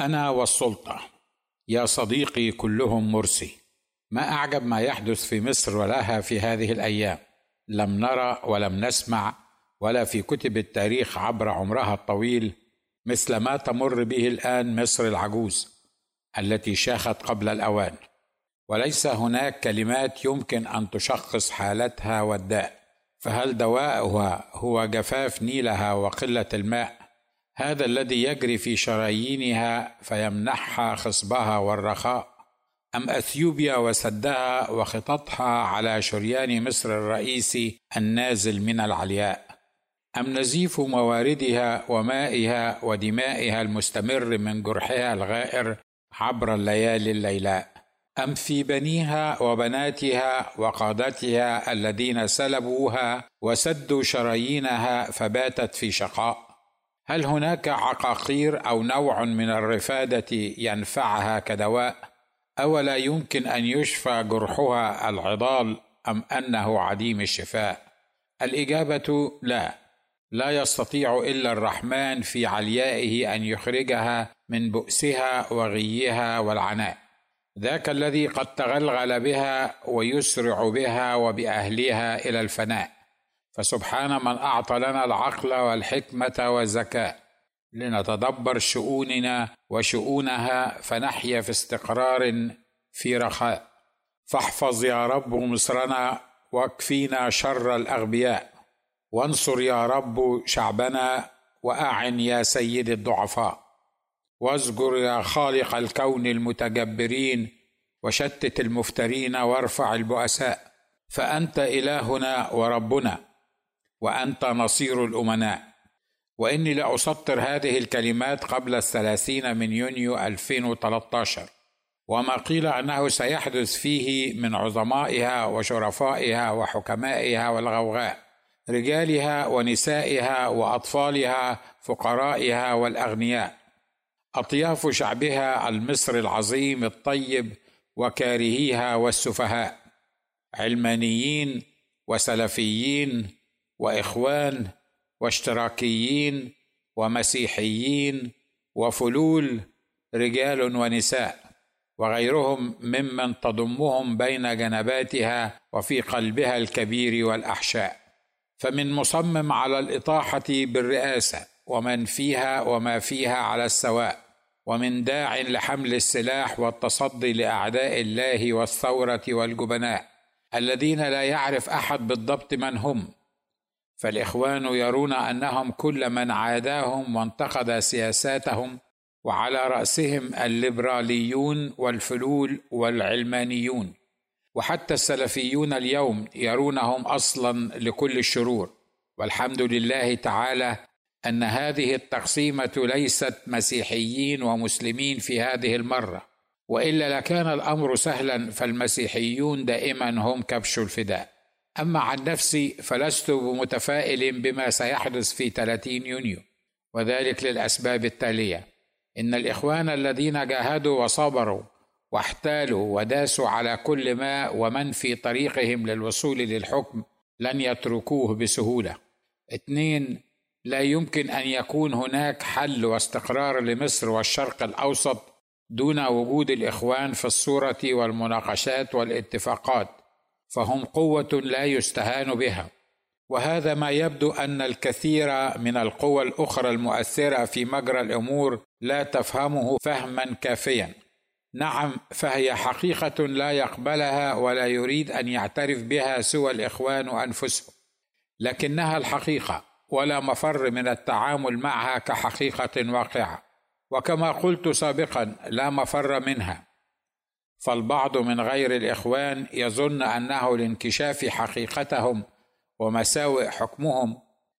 أنا والسلطة. يا صديقي كلهم مرسي. ما أعجب ما يحدث في مصر ولها في هذه الأيام. لم نرى ولم نسمع ولا في كتب التاريخ عبر عمرها الطويل مثل ما تمر به الآن مصر العجوز التي شاخت قبل الأوان. وليس هناك كلمات يمكن أن تشخص حالتها والداء. فهل دواءها هو جفاف نيلها وقلة الماء؟ هذا الذي يجري في شرايينها فيمنحها خصبها والرخاء. أم أثيوبيا وسدها وخططها على شريان مصر الرئيسي النازل من العلياء. أم نزيف مواردها ومائها ودمائها المستمر من جرحها الغائر عبر الليالي الليلاء. أم في بنيها وبناتها وقادتها الذين سلبوها وسدوا شرايينها فباتت في شقاء. هل هناك عقاقير أو نوع من الرفادة ينفعها كدواء؟ أولا يمكن أن يشفى جرحها العضال أم أنه عديم الشفاء؟ الإجابة لا. لا يستطيع إلا الرحمن في عليائه أن يخرجها من بؤسها وغيها والعناء. ذاك الذي قد تغلغل بها ويسرع بها وبأهلها إلى الفناء. فسبحان من أعطى لنا العقل والحكمة والذكاء لنتدبر شؤوننا وشؤونها فنحيا في استقرار في رخاء. فاحفظ يا رب مصرنا واكفينا شر الأغبياء. وانصر يا رب شعبنا وأعن يا سيد الضعفاء. واذكر يا خالق الكون المتجبرين وشتت المفترين وارفع البؤساء. فأنت إلهنا وربنا. وأنت نصير الأمناء. وإني لأسطر هذه الكلمات قبل الثلاثين من يونيو 2013 وما قيل أنه سيحدث فيه من عظمائها وشرفائها وحكمائها والغوغاء رجالها ونسائها وأطفالها فقرائها والأغنياء. أطياف شعبها المصري العظيم الطيب وكارهيها والسفهاء. علمانيين وسلفيين وإخوان واشتراكيين ومسيحيين وفلول رجال ونساء وغيرهم ممن تضمهم بين جنباتها وفي قلبها الكبير والأحشاء. فمن مصمم على الإطاحة بالرئاسة ومن فيها وما فيها على السواء ومن داع لحمل السلاح والتصدي لأعداء الله والثورة والجبناء الذين لا يعرف أحد بالضبط من هم فالإخوان يرون أنهم كل من عاداهم وانتقد سياساتهم وعلى رأسهم الليبراليون والفلول والعلمانيون. وحتى السلفيون اليوم يرونهم أصلا لكل الشرور. والحمد لله تعالى أن هذه التقسيمة ليست مسيحيين ومسلمين في هذه المرة. وإلا لكان الأمر سهلا فالمسيحيون دائما هم كبش الفداء. أما عن نفسي فلست بمتفائل بما سيحدث في 30 يونيو وذلك للأسباب التالية. إن الإخوان الذين جاهدوا وصبروا واحتالوا وداسوا على كل ما ومن في طريقهم للوصول للحكم لن يتركوه بسهولة. اثنين لا يمكن أن يكون هناك حل واستقرار لمصر والشرق الأوسط دون وجود الإخوان في الصورة والمناقشات والاتفاقات. فهم قوة لا يستهان بها. وهذا ما يبدو أن الكثير من القوى الأخرى المؤثرة في مجرى الأمور لا تفهمه فهما كافيا. نعم فهي حقيقة لا يقبلها ولا يريد أن يعترف بها سوى الإخوان أنفسهم. لكنها الحقيقة ولا مفر من التعامل معها كحقيقة واقعة. وكما قلت سابقا لا مفر منها. فالبعض من غير الإخوان يظن أنه لانكشاف حقيقتهم ومساوئ حكمهم.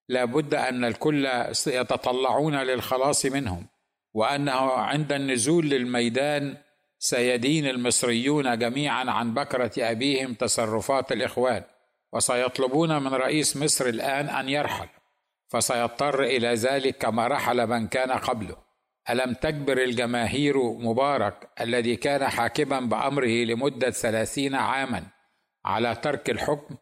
لا بد أن الكل يتطلعون للخلاص منهم وأنه عند النزول للميدان سيدين المصريون جميعا عن بكرة أبيهم تصرفات الإخوان وسيطلبون من رئيس مصر الآن أن يرحل فسيضطر إلى ذلك كما رحل من كان قبله. ألم تجبر الجماهير مبارك الذي كان حاكما بأمره لمدة ثلاثين عاما على ترك الحكم؟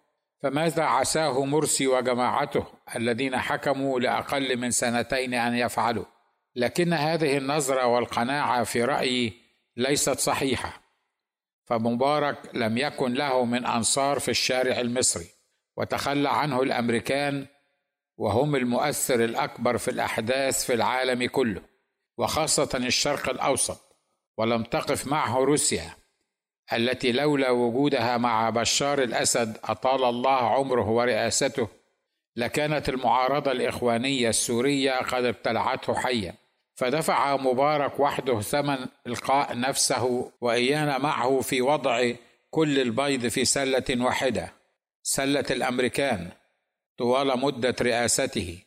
فماذا عساه مرسي وجماعته الذين حكموا لأقل من سنتين أن يفعلوا؟ لكن هذه النظرة والقناعة في رأيي ليست صحيحة. فمبارك لم يكن له من أنصار في الشارع المصري وتخلى عنه الأمريكان وهم المؤثر الأكبر في الأحداث في العالم كله. وخاصة الشرق الأوسط ولم تقف معه روسيا التي لولا وجودها مع بشار الأسد أطال الله عمره ورئاسته لكانت المعارضة الإخوانية السورية قد ابتلعته حيا. فدفع مبارك وحده ثمن إلقاء نفسه وإيانا معه في وضع كل البيض في سلة واحدة سلة الأمريكان طوال مدة رئاسته.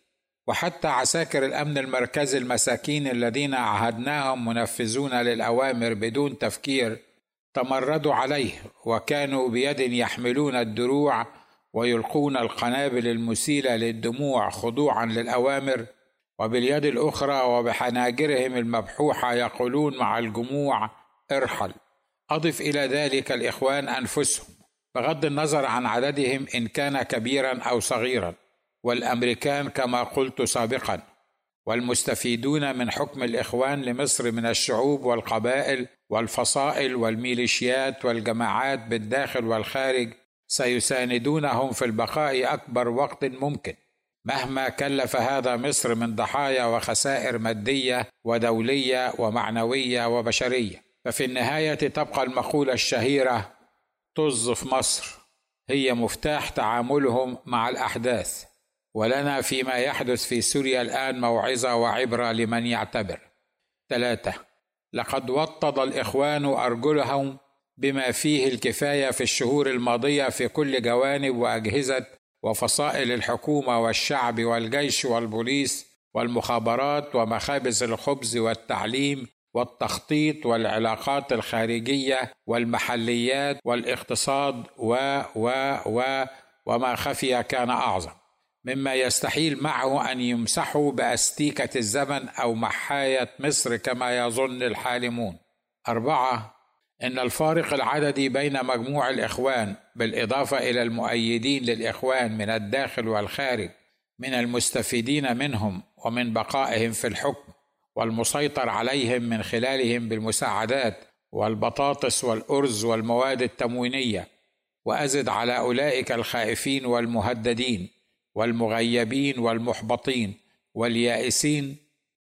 وحتى عساكر الأمن المركزي المساكين الذين عهدناهم منفذون للأوامر بدون تفكير تمردوا عليه وكانوا بيد يحملون الدروع ويلقون القنابل المسيلة للدموع خضوعا للأوامر وباليد الأخرى وبحناجرهم المبحوحة يقولون مع الجموع ارحل. أضف إلى ذلك الإخوان أنفسهم بغض النظر عن عددهم إن كان كبيرا أو صغيرا. والأمريكان كما قلت سابقا والمستفيدون من حكم الإخوان لمصر من الشعوب والقبائل والفصائل والميليشيات والجماعات بالداخل والخارج سيساندونهم في البقاء أكبر وقت ممكن. مهما كلف هذا مصر من ضحايا وخسائر مادية ودولية ومعنوية وبشرية. ففي النهاية تبقى المقولة الشهيرة طز في مصر. هي مفتاح تعاملهم مع الأحداث. ولنا فيما يحدث في سوريا الآن موعظة وعبرة لمن يعتبر. ثلاثة لقد وطد الإخوان أرجلهم بما فيه الكفاية في الشهور الماضية في كل جوانب وأجهزة وفصائل الحكومة والشعب والجيش والبوليس والمخابرات ومخابز الخبز والتعليم والتخطيط والعلاقات الخارجية والمحليات والإقتصاد و و و وما خفي كان أعظم. مما يستحيل معه أن يمسحوا بأستيكة الزمن أو محاية مصر كما يظن الحالمون. أربعة إن الفارق العددي بين مجموع الإخوان بالإضافة إلى المؤيدين للإخوان من الداخل والخارج من المستفيدين منهم ومن بقائهم في الحكم والمسيطر عليهم من خلالهم بالمساعدات والبطاطس والأرز والمواد التموينية. وأزد على أولئك الخائفين والمهددين. والمغيبين والمحبطين واليائسين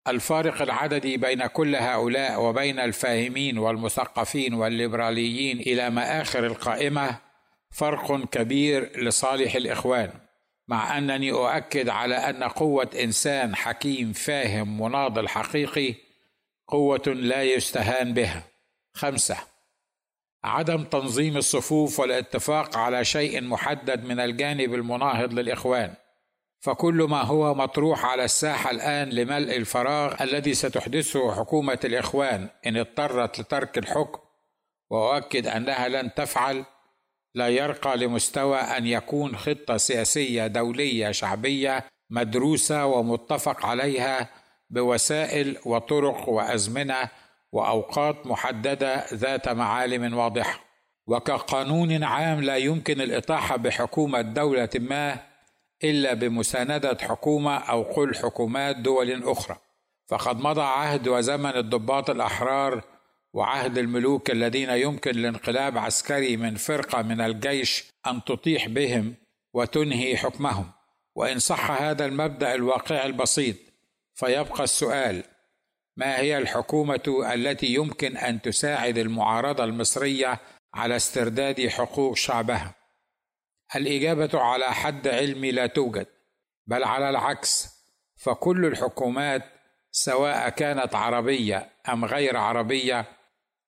الفارق العددي بين كل هؤلاء وبين الفاهمين والمثقفين والليبراليين إلى مآخر القائمة فرق كبير لصالح الإخوان مع أنني أؤكد على أن قوة إنسان حكيم فاهم مناضل حقيقي قوة لا يستهان بها. خمسة عدم تنظيم الصفوف والاتفاق على شيء محدد من الجانب المناهض للإخوان. فكل ما هو مطروح على الساحة الآن لملء الفراغ الذي ستحدثه حكومة الإخوان إن اضطرت لترك الحكم وأؤكد أنها لن تفعل لا يرقى لمستوى أن يكون خطة سياسية دولية شعبية مدروسة ومتفق عليها بوسائل وطرق وأزمنة وأوقات محددة ذات معالم واضحة. وكقانون عام لا يمكن الإطاحة بحكومة دولة ما إلا بمساندة حكومة أو قل حكومات دول أخرى. فقد مضى عهد وزمن الضباط الأحرار وعهد الملوك الذين يمكن الانقلاب عسكري من فرقة من الجيش أن تطيح بهم وتنهي حكمهم. وإن صح هذا المبدأ الواقعي البسيط فيبقى السؤال ما هي الحكومة التي يمكن أن تساعد المعارضة المصرية على استرداد حقوق شعبها؟ الإجابة على حد علمي لا توجد بل على العكس فكل الحكومات سواء كانت عربية أم غير عربية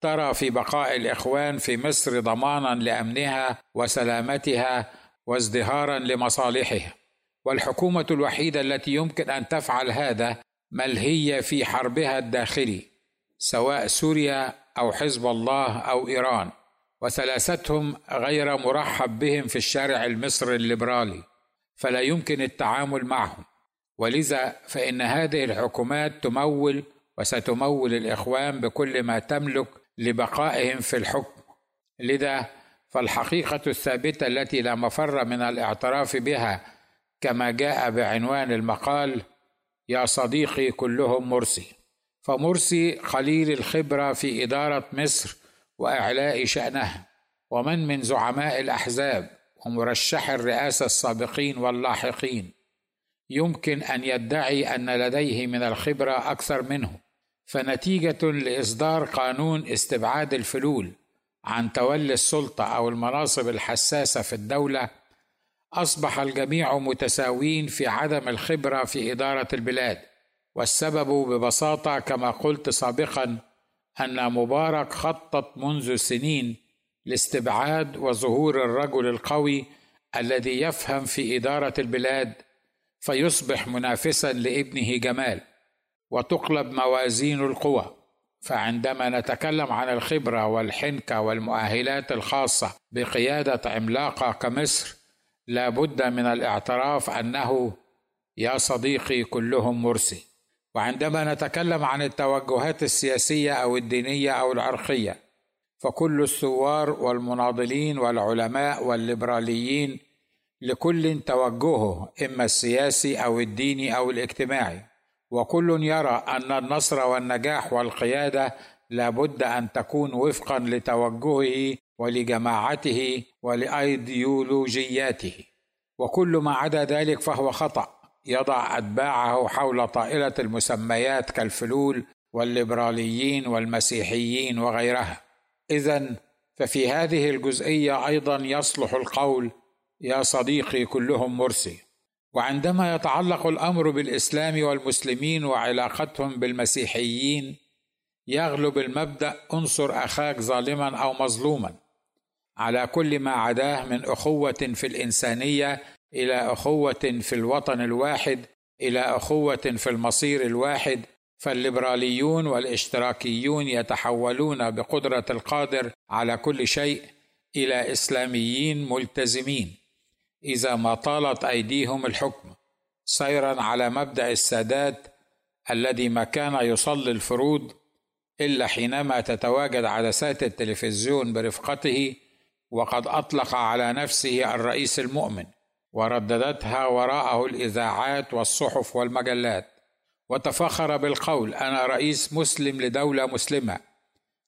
ترى في بقاء الإخوان في مصر ضمانا لأمنها وسلامتها وازدهارا لمصالحها. والحكومة الوحيدة التي يمكن أن تفعل هذا ملهيه في حربها الداخلي سواء سوريا أو حزب الله أو إيران. وثلاثتهم غير مرحب بهم في الشارع المصري الليبرالي فلا يمكن التعامل معهم. ولذا فإن هذه الحكومات تمول وستمول الإخوان بكل ما تملك لبقائهم في الحكم. لذا فالحقيقة الثابتة التي لا مفر من الاعتراف بها كما جاء بعنوان المقال يا صديقي كلهم مرسي فمرسي قليل الخبرة في إدارة مصر وإعلاء شانها ومن من زعماء الأحزاب ومرشح الرئاسة السابقين واللاحقين. يمكن أن يدعي أن لديه من الخبرة أكثر منه. فنتيجة لإصدار قانون استبعاد الفلول عن تولي السلطة أو المناصب الحساسة في الدولة أصبح الجميع متساوين في عدم الخبرة في إدارة البلاد. والسبب ببساطة كما قلت سابقا أن مبارك خطط منذ سنين لاستبعاد وظهور الرجل القوي الذي يفهم في إدارة البلاد فيصبح منافسا لابنه جمال وتقلب موازين القوى. فعندما نتكلم عن الخبرة والحنكة والمؤهلات الخاصة بقيادة عملاقه كمصر لا بد من الاعتراف أنه يا صديقي كلهم مرسي. وعندما نتكلم عن التوجهات السياسية أو الدينية أو العرقية فكل الثوار والمناضلين والعلماء والليبراليين لكل توجهه إما السياسي أو الديني أو الاجتماعي. وكل يرى أن النصر والنجاح والقيادة لابد أن تكون وفقا لتوجهه ولجماعته ولأيديولوجياته. وكل ما عدا ذلك فهو خطأ. يضع أتباعه حول طائلة المسميات كالفلول والليبراليين والمسيحيين وغيرها. اذا ففي هذه الجزئية أيضا يصلح القول يا صديقي كلهم مرسي. وعندما يتعلق الأمر بالإسلام والمسلمين وعلاقتهم بالمسيحيين يغلب المبدأ انصر أخاك ظالما أو مظلوما. على كل ما عداه من أخوة في الإنسانية إلى أخوة في الوطن الواحد إلى أخوة في المصير الواحد. فالليبراليون والإشتراكيون يتحولون بقدرة القادر على كل شيء إلى إسلاميين ملتزمين. إذا ما طالت أيديهم الحكم سيرا على مبدأ السادات الذي ما كان يصلي الفروض إلا حينما تتواجد عدسات التلفزيون برفقته وقد أطلق على نفسه الرئيس المؤمن. ورددتها وراءه الإذاعات والصحف والمجلات وتفخر بالقول أنا رئيس مسلم لدولة مسلمة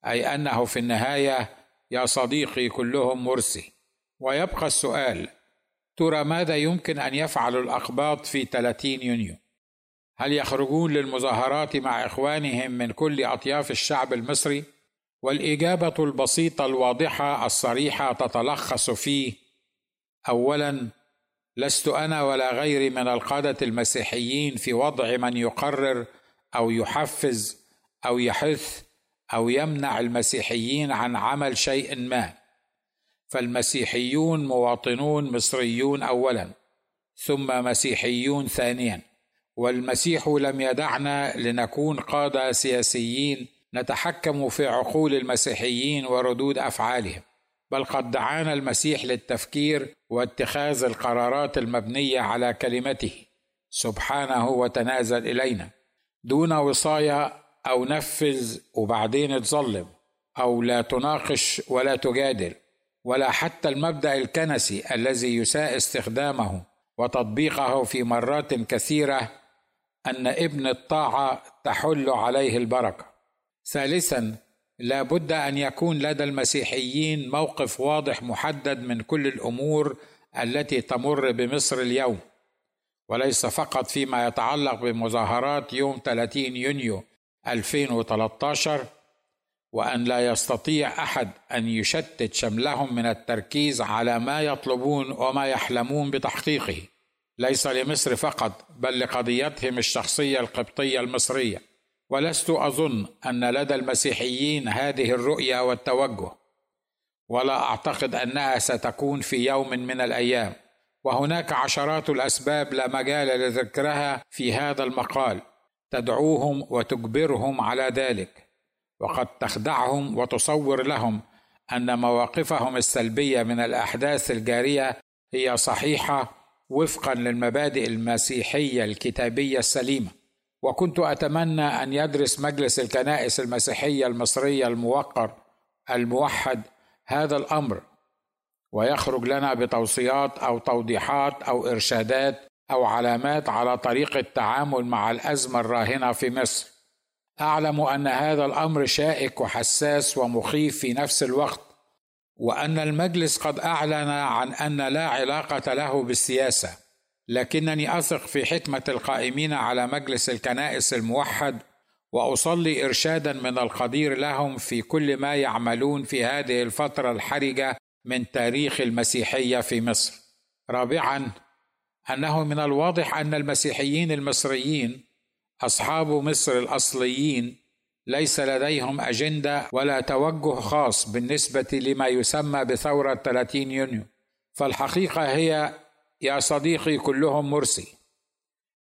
أي أنه في النهاية يا صديقي كلهم مرسي. ويبقى السؤال ترى ماذا يمكن أن يفعل الأقباط في 30 يونيو؟ هل يخرجون للمظاهرات مع إخوانهم من كل أطياف الشعب المصري؟ والإجابة البسيطة الواضحة الصريحة تتلخص في اولا لست أنا ولا غيري من القادة المسيحيين في وضع من يقرر أو يحفز أو يحث أو يمنع المسيحيين عن عمل شيء ما. فالمسيحيون مواطنون مصريون اولا ثم مسيحيون ثانيا. والمسيح لم يدعنا لنكون قادة سياسيين نتحكم في عقول المسيحيين وردود أفعالهم. بل قد دعانا المسيح للتفكير واتخاذ القرارات المبنية على كلمته. سبحانه وتنازل إلينا. دون وصايه أو نفذ وبعدين تظلم أو لا تناقش ولا تجادل ولا حتى المبدأ الكنسي الذي يساء استخدامه وتطبيقه في مرات كثيرة أن ابن الطاعة تحل عليه البركة. ثالثا لا بد أن يكون لدى المسيحيين موقف واضح محدد من كل الأمور التي تمر بمصر اليوم وليس فقط فيما يتعلق بمظاهرات يوم 30 يونيو 2013 وأن لا يستطيع أحد أن يشتت شملهم من التركيز على ما يطلبون وما يحلمون بتحقيقه. ليس لمصر فقط بل لقضيتهم الشخصية القبطية المصرية. ولست أظن أن لدى المسيحيين هذه الرؤية والتوجه ولا أعتقد أنها ستكون في يوم من الأيام. وهناك عشرات الأسباب لا مجال لذكرها في هذا المقال. تدعوهم وتجبرهم على ذلك وقد تخدعهم وتصور لهم أن مواقفهم السلبية من الأحداث الجارية هي صحيحة وفقا للمبادئ المسيحية الكتابية السليمة. وكنت أتمنى أن يدرس مجلس الكنائس المسيحية المصرية الموقر الموحد هذا الأمر ويخرج لنا بتوصيات أو توضيحات أو إرشادات أو علامات على طريقة التعامل مع الأزمة الراهنة في مصر. أعلم أن هذا الأمر شائك وحساس ومخيف في نفس الوقت وأن المجلس قد أعلن عن أن لا علاقة له بالسياسة. لكنني أثق في حكمة القائمين على مجلس الكنائس الموحد وأصلي إرشادا من القدير لهم في كل ما يعملون في هذه الفترة الحرجة من تاريخ المسيحية في مصر. رابعا أنه من الواضح أن المسيحيين المصريين أصحاب مصر الأصليين ليس لديهم أجندة ولا توجه خاص بالنسبة لما يسمى بثورة 30 يونيو. فالحقيقة هي يا صديقي كلهم مرسي.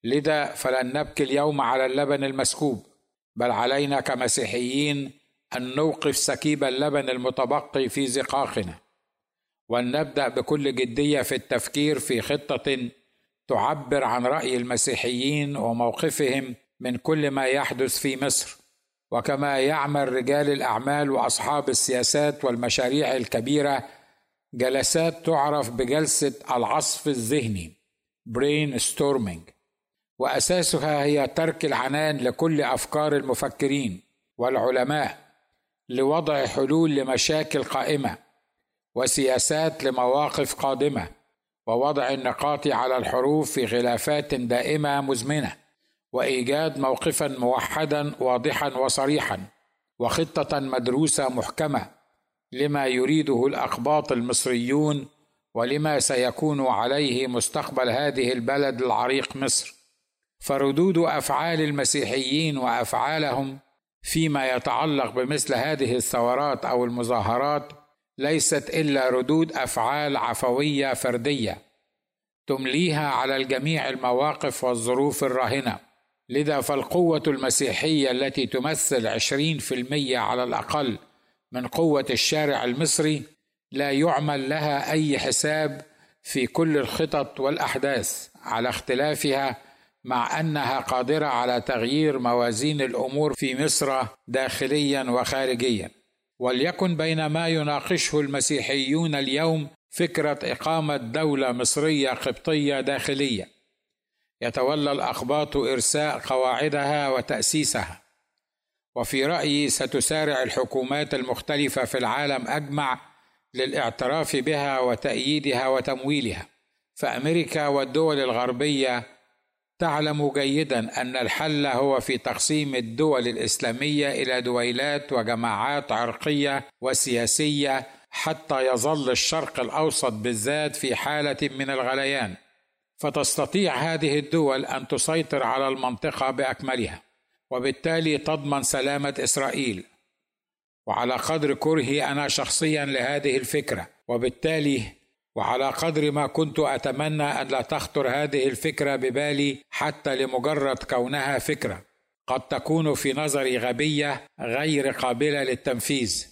لذا فلن نبكي اليوم على اللبن المسكوب بل علينا كمسيحيين أن نوقف سكيب اللبن المتبقي في زقاقنا. ولنبدأ بكل جدية في التفكير في خطة تعبر عن رأي المسيحيين وموقفهم من كل ما يحدث في مصر وكما يعمل رجال الأعمال وأصحاب السياسات والمشاريع الكبيرة جلسات تعرف بجلسة العصف الذهني brainstorming وأساسها هي ترك العنان لكل أفكار المفكرين والعلماء لوضع حلول لمشاكل قائمة وسياسات لمواقف قادمة ووضع النقاط على الحروف في خلافات دائمة مزمنة وإيجاد موقفا موحدا واضحا وصريحا وخطة مدروسة محكمة. لما يريده الاقباط المصريون ولما سيكون عليه مستقبل هذه البلد العريق مصر. فردود أفعال المسيحيين وأفعالهم فيما يتعلق بمثل هذه الثورات أو المظاهرات ليست إلا ردود أفعال عفوية فردية تمليها على الجميع المواقف والظروف الراهنة. لذا فالقوة المسيحية التي تمثل عشرين في المية على الأقل من قوة الشارع المصري لا يعمل لها أي حساب في كل الخطط والأحداث على اختلافها مع أنها قادرة على تغيير موازين الأمور في مصر داخليا وخارجيا. وليكن بين ما يناقشه المسيحيون اليوم فكرة إقامة دولة مصرية قبطية داخلية. يتولى الاقباط إرساء قواعدها وتأسيسها. وفي رأيي ستسارع الحكومات المختلفة في العالم أجمع للاعتراف بها وتأييدها وتمويلها. فأمريكا والدول الغربية تعلم جيدا أن الحل هو في تقسيم الدول الإسلامية إلى دويلات وجماعات عرقية وسياسية حتى يظل الشرق الأوسط بالذات في حالة من الغليان. فتستطيع هذه الدول أن تسيطر على المنطقة بأكملها. وبالتالي تضمن سلامة إسرائيل. وعلى قدر كرهي أنا شخصيا لهذه الفكرة. وبالتالي وعلى قدر ما كنت أتمنى أن لا تخطر هذه الفكرة ببالي حتى لمجرد كونها فكرة. قد تكون في نظري غبية غير قابلة للتنفيذ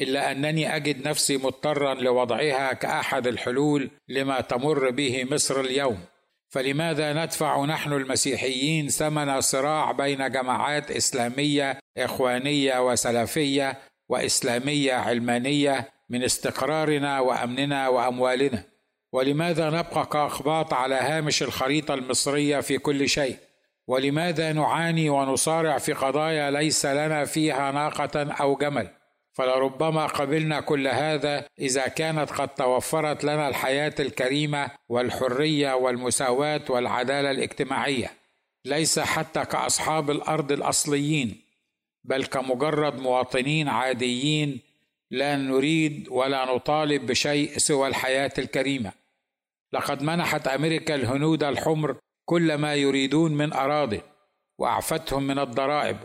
إلا أنني أجد نفسي مضطرا لوضعها كأحد الحلول لما تمر به مصر اليوم. فلماذا ندفع نحن المسيحيين ثمن صراع بين جماعات إسلامية إخوانية وسلفية وإسلامية علمانية من استقرارنا وأمننا وأموالنا؟ ولماذا نبقى كاقباط على هامش الخريطة المصرية في كل شيء؟ ولماذا نعاني ونصارع في قضايا ليس لنا فيها ناقة أو جمل؟ فلربما قبلنا كل هذا إذا كانت قد توفرت لنا الحياة الكريمة والحرية والمساواة والعدالة الاجتماعية. ليس حتى كأصحاب الأرض الأصليين بل كمجرد مواطنين عاديين لا نريد ولا نطالب بشيء سوى الحياة الكريمة. لقد منحت أمريكا الهنود الحمر كل ما يريدون من أراضي وأعفتهم من الضرائب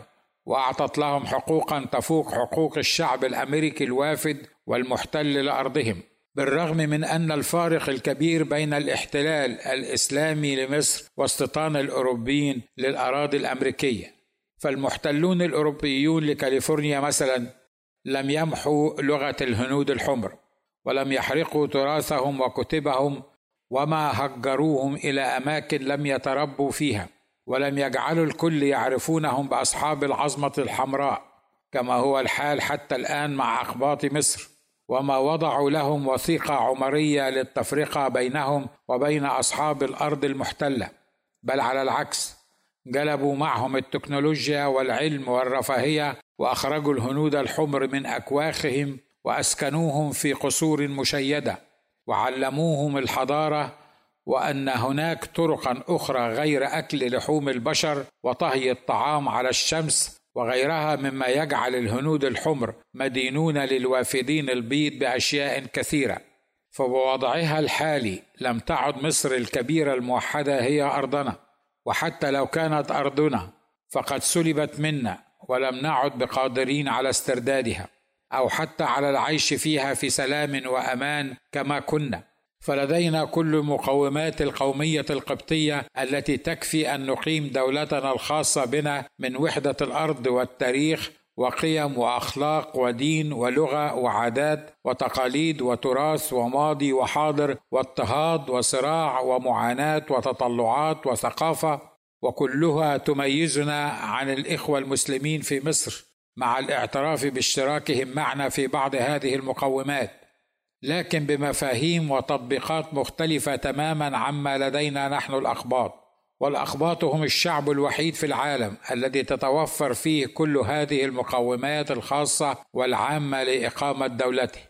وأعطت لهم حقوقا تفوق حقوق الشعب الأمريكي الوافد والمحتل لأرضهم. بالرغم من أن الفارق الكبير بين الاحتلال الإسلامي لمصر واستيطان الأوروبيين للأراضي الأمريكية فالمحتلون الأوروبيون لكاليفورنيا مثلا لم يمحوا لغة الهنود الحمر ولم يحرقوا تراثهم وكتبهم وما هجروهم إلى أماكن لم يتربوا فيها. ولم يجعلوا الكل يعرفونهم بأصحاب العظمة الحمراء كما هو الحال حتى الآن مع اقباط مصر وما وضعوا لهم وثيقة عمرية للتفرقة بينهم وبين أصحاب الأرض المحتلة. بل على العكس جلبوا معهم التكنولوجيا والعلم والرفاهية وأخرجوا الهنود الحمر من أكواخهم وأسكنوهم في قصور مشيدة وعلموهم الحضارة وأن هناك طرقا أخرى غير أكل لحوم البشر وطهي الطعام على الشمس وغيرها مما يجعل الهنود الحمر مدينون للوافدين البيض بأشياء كثيرة. فبوضعها الحالي لم تعد مصر الكبيرة الموحدة هي أرضنا وحتى لو كانت أرضنا فقد سلبت منا ولم نعد بقادرين على استردادها أو حتى على العيش فيها في سلام وأمان كما كنا. فلدينا كل مقومات القومية القبطية التي تكفي أن نقيم دولتنا الخاصة بنا من وحدة الأرض والتاريخ وقيم وأخلاق ودين ولغة وعادات وتقاليد وتراث وماضي وحاضر واضطهاد وصراع ومعاناة وتطلعات وثقافة وكلها تميزنا عن الإخوة المسلمين في مصر مع الاعتراف باشتراكهم معنا في بعض هذه المقومات. لكن بمفاهيم وتطبيقات مختلفة تماما عما لدينا نحن الاقباط والاقباط هم الشعب الوحيد في العالم الذي تتوفر فيه كل هذه المقومات الخاصة والعامة لإقامة دولته.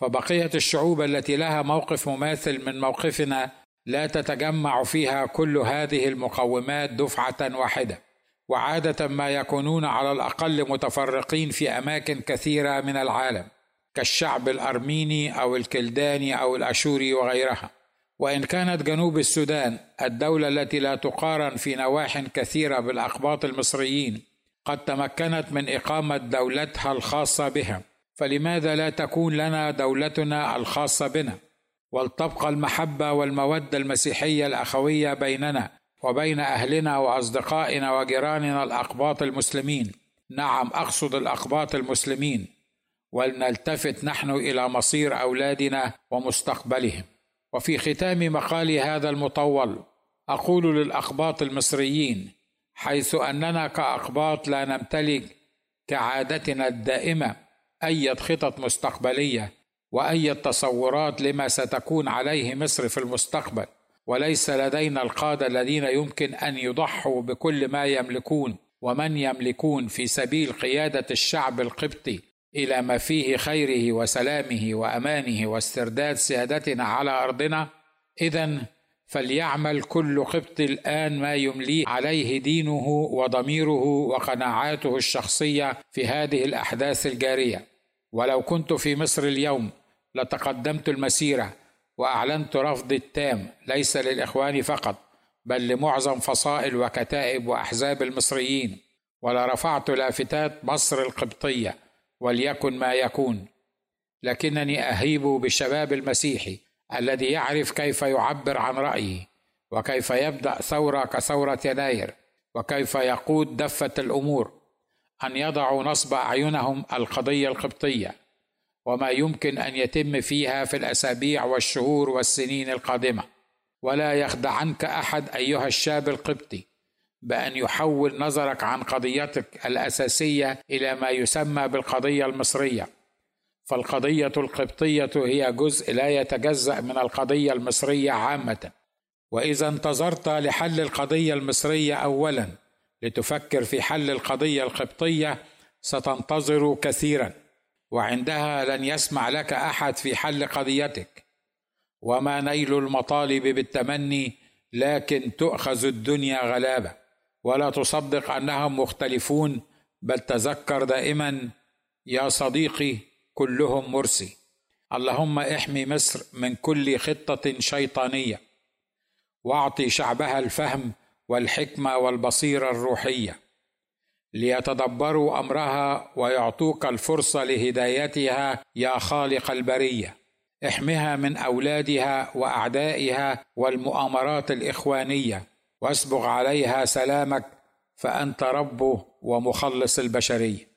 فبقية الشعوب التي لها موقف مماثل من موقفنا لا تتجمع فيها كل هذه المقومات دفعة واحدة. وعادة ما يكونون على الأقل متفرقين في أماكن كثيرة من العالم. كالشعب الأرميني أو الكلداني أو الأشوري وغيرها. وإن كانت جنوب السودان الدولة التي لا تقارن في نواح كثيرة بالأقباط المصريين قد تمكنت من إقامة دولتها الخاصة بها. فلماذا لا تكون لنا دولتنا الخاصة بنا؟ ولتبقى المحبة والمودة المسيحية الأخوية بيننا وبين أهلنا وأصدقائنا وجيراننا الأقباط المسلمين. نعم أقصد الأقباط المسلمين. ولنلتفت نحن إلى مصير أولادنا ومستقبلهم. وفي ختام مقالي هذا المطول أقول للاقباط المصريين حيث أننا كاقباط لا نمتلك كعادتنا الدائمة أي خطط مستقبلية وأي تصورات لما ستكون عليه مصر في المستقبل. وليس لدينا القادة الذين يمكن أن يضحوا بكل ما يملكون ومن يملكون في سبيل قيادة الشعب القبطي إلى ما فيه خيره وسلامه وأمانه واسترداد سيادتنا على أرضنا. اذا فليعمل كل قبط الآن ما يمليه عليه دينه وضميره وقناعاته الشخصية في هذه الأحداث الجارية. ولو كنت في مصر اليوم لتقدمت المسيرة وأعلنت رفضي التام ليس للإخوان فقط بل لمعظم فصائل وكتائب وأحزاب المصريين ولرفعت لافتات مصر القبطية وليكن ما يكون. لكنني أهيب بالشباب المسيحي الذي يعرف كيف يعبر عن رايه وكيف يبدأ ثورة كثورة يناير وكيف يقود دفة الأمور أن يضعوا نصب أعينهم القضية القبطية وما يمكن أن يتم فيها في الأسابيع والشهور والسنين القادمة. ولا يخدعنك أحد أيها الشاب القبطي. بأن يحول نظرك عن قضيتك الأساسية إلى ما يسمى بالقضية المصرية. فالقضية القبطية هي جزء لا يتجزأ من القضية المصرية عامة. وإذا انتظرت لحل القضية المصرية اولا لتفكر في حل القضية القبطية ستنتظر كثيرا وعندها لن يسمع لك أحد في حل قضيتك. وما نيل المطالب بالتمني لكن تؤخذ الدنيا غلابة. ولا تصدق أنهم مختلفون بل تذكر دائما يا صديقي كلهم مرسي. اللهم احمي مصر من كل خطة شيطانية واعطي شعبها الفهم والحكمة والبصيرة الروحية ليتدبروا أمرها ويعطوك الفرصة لهدايتها يا خالق البرية. احمها من أولادها وأعدائها والمؤامرات الإخوانية. واسبغ عليها سلامك فأنت ربه ومخلص البشرية.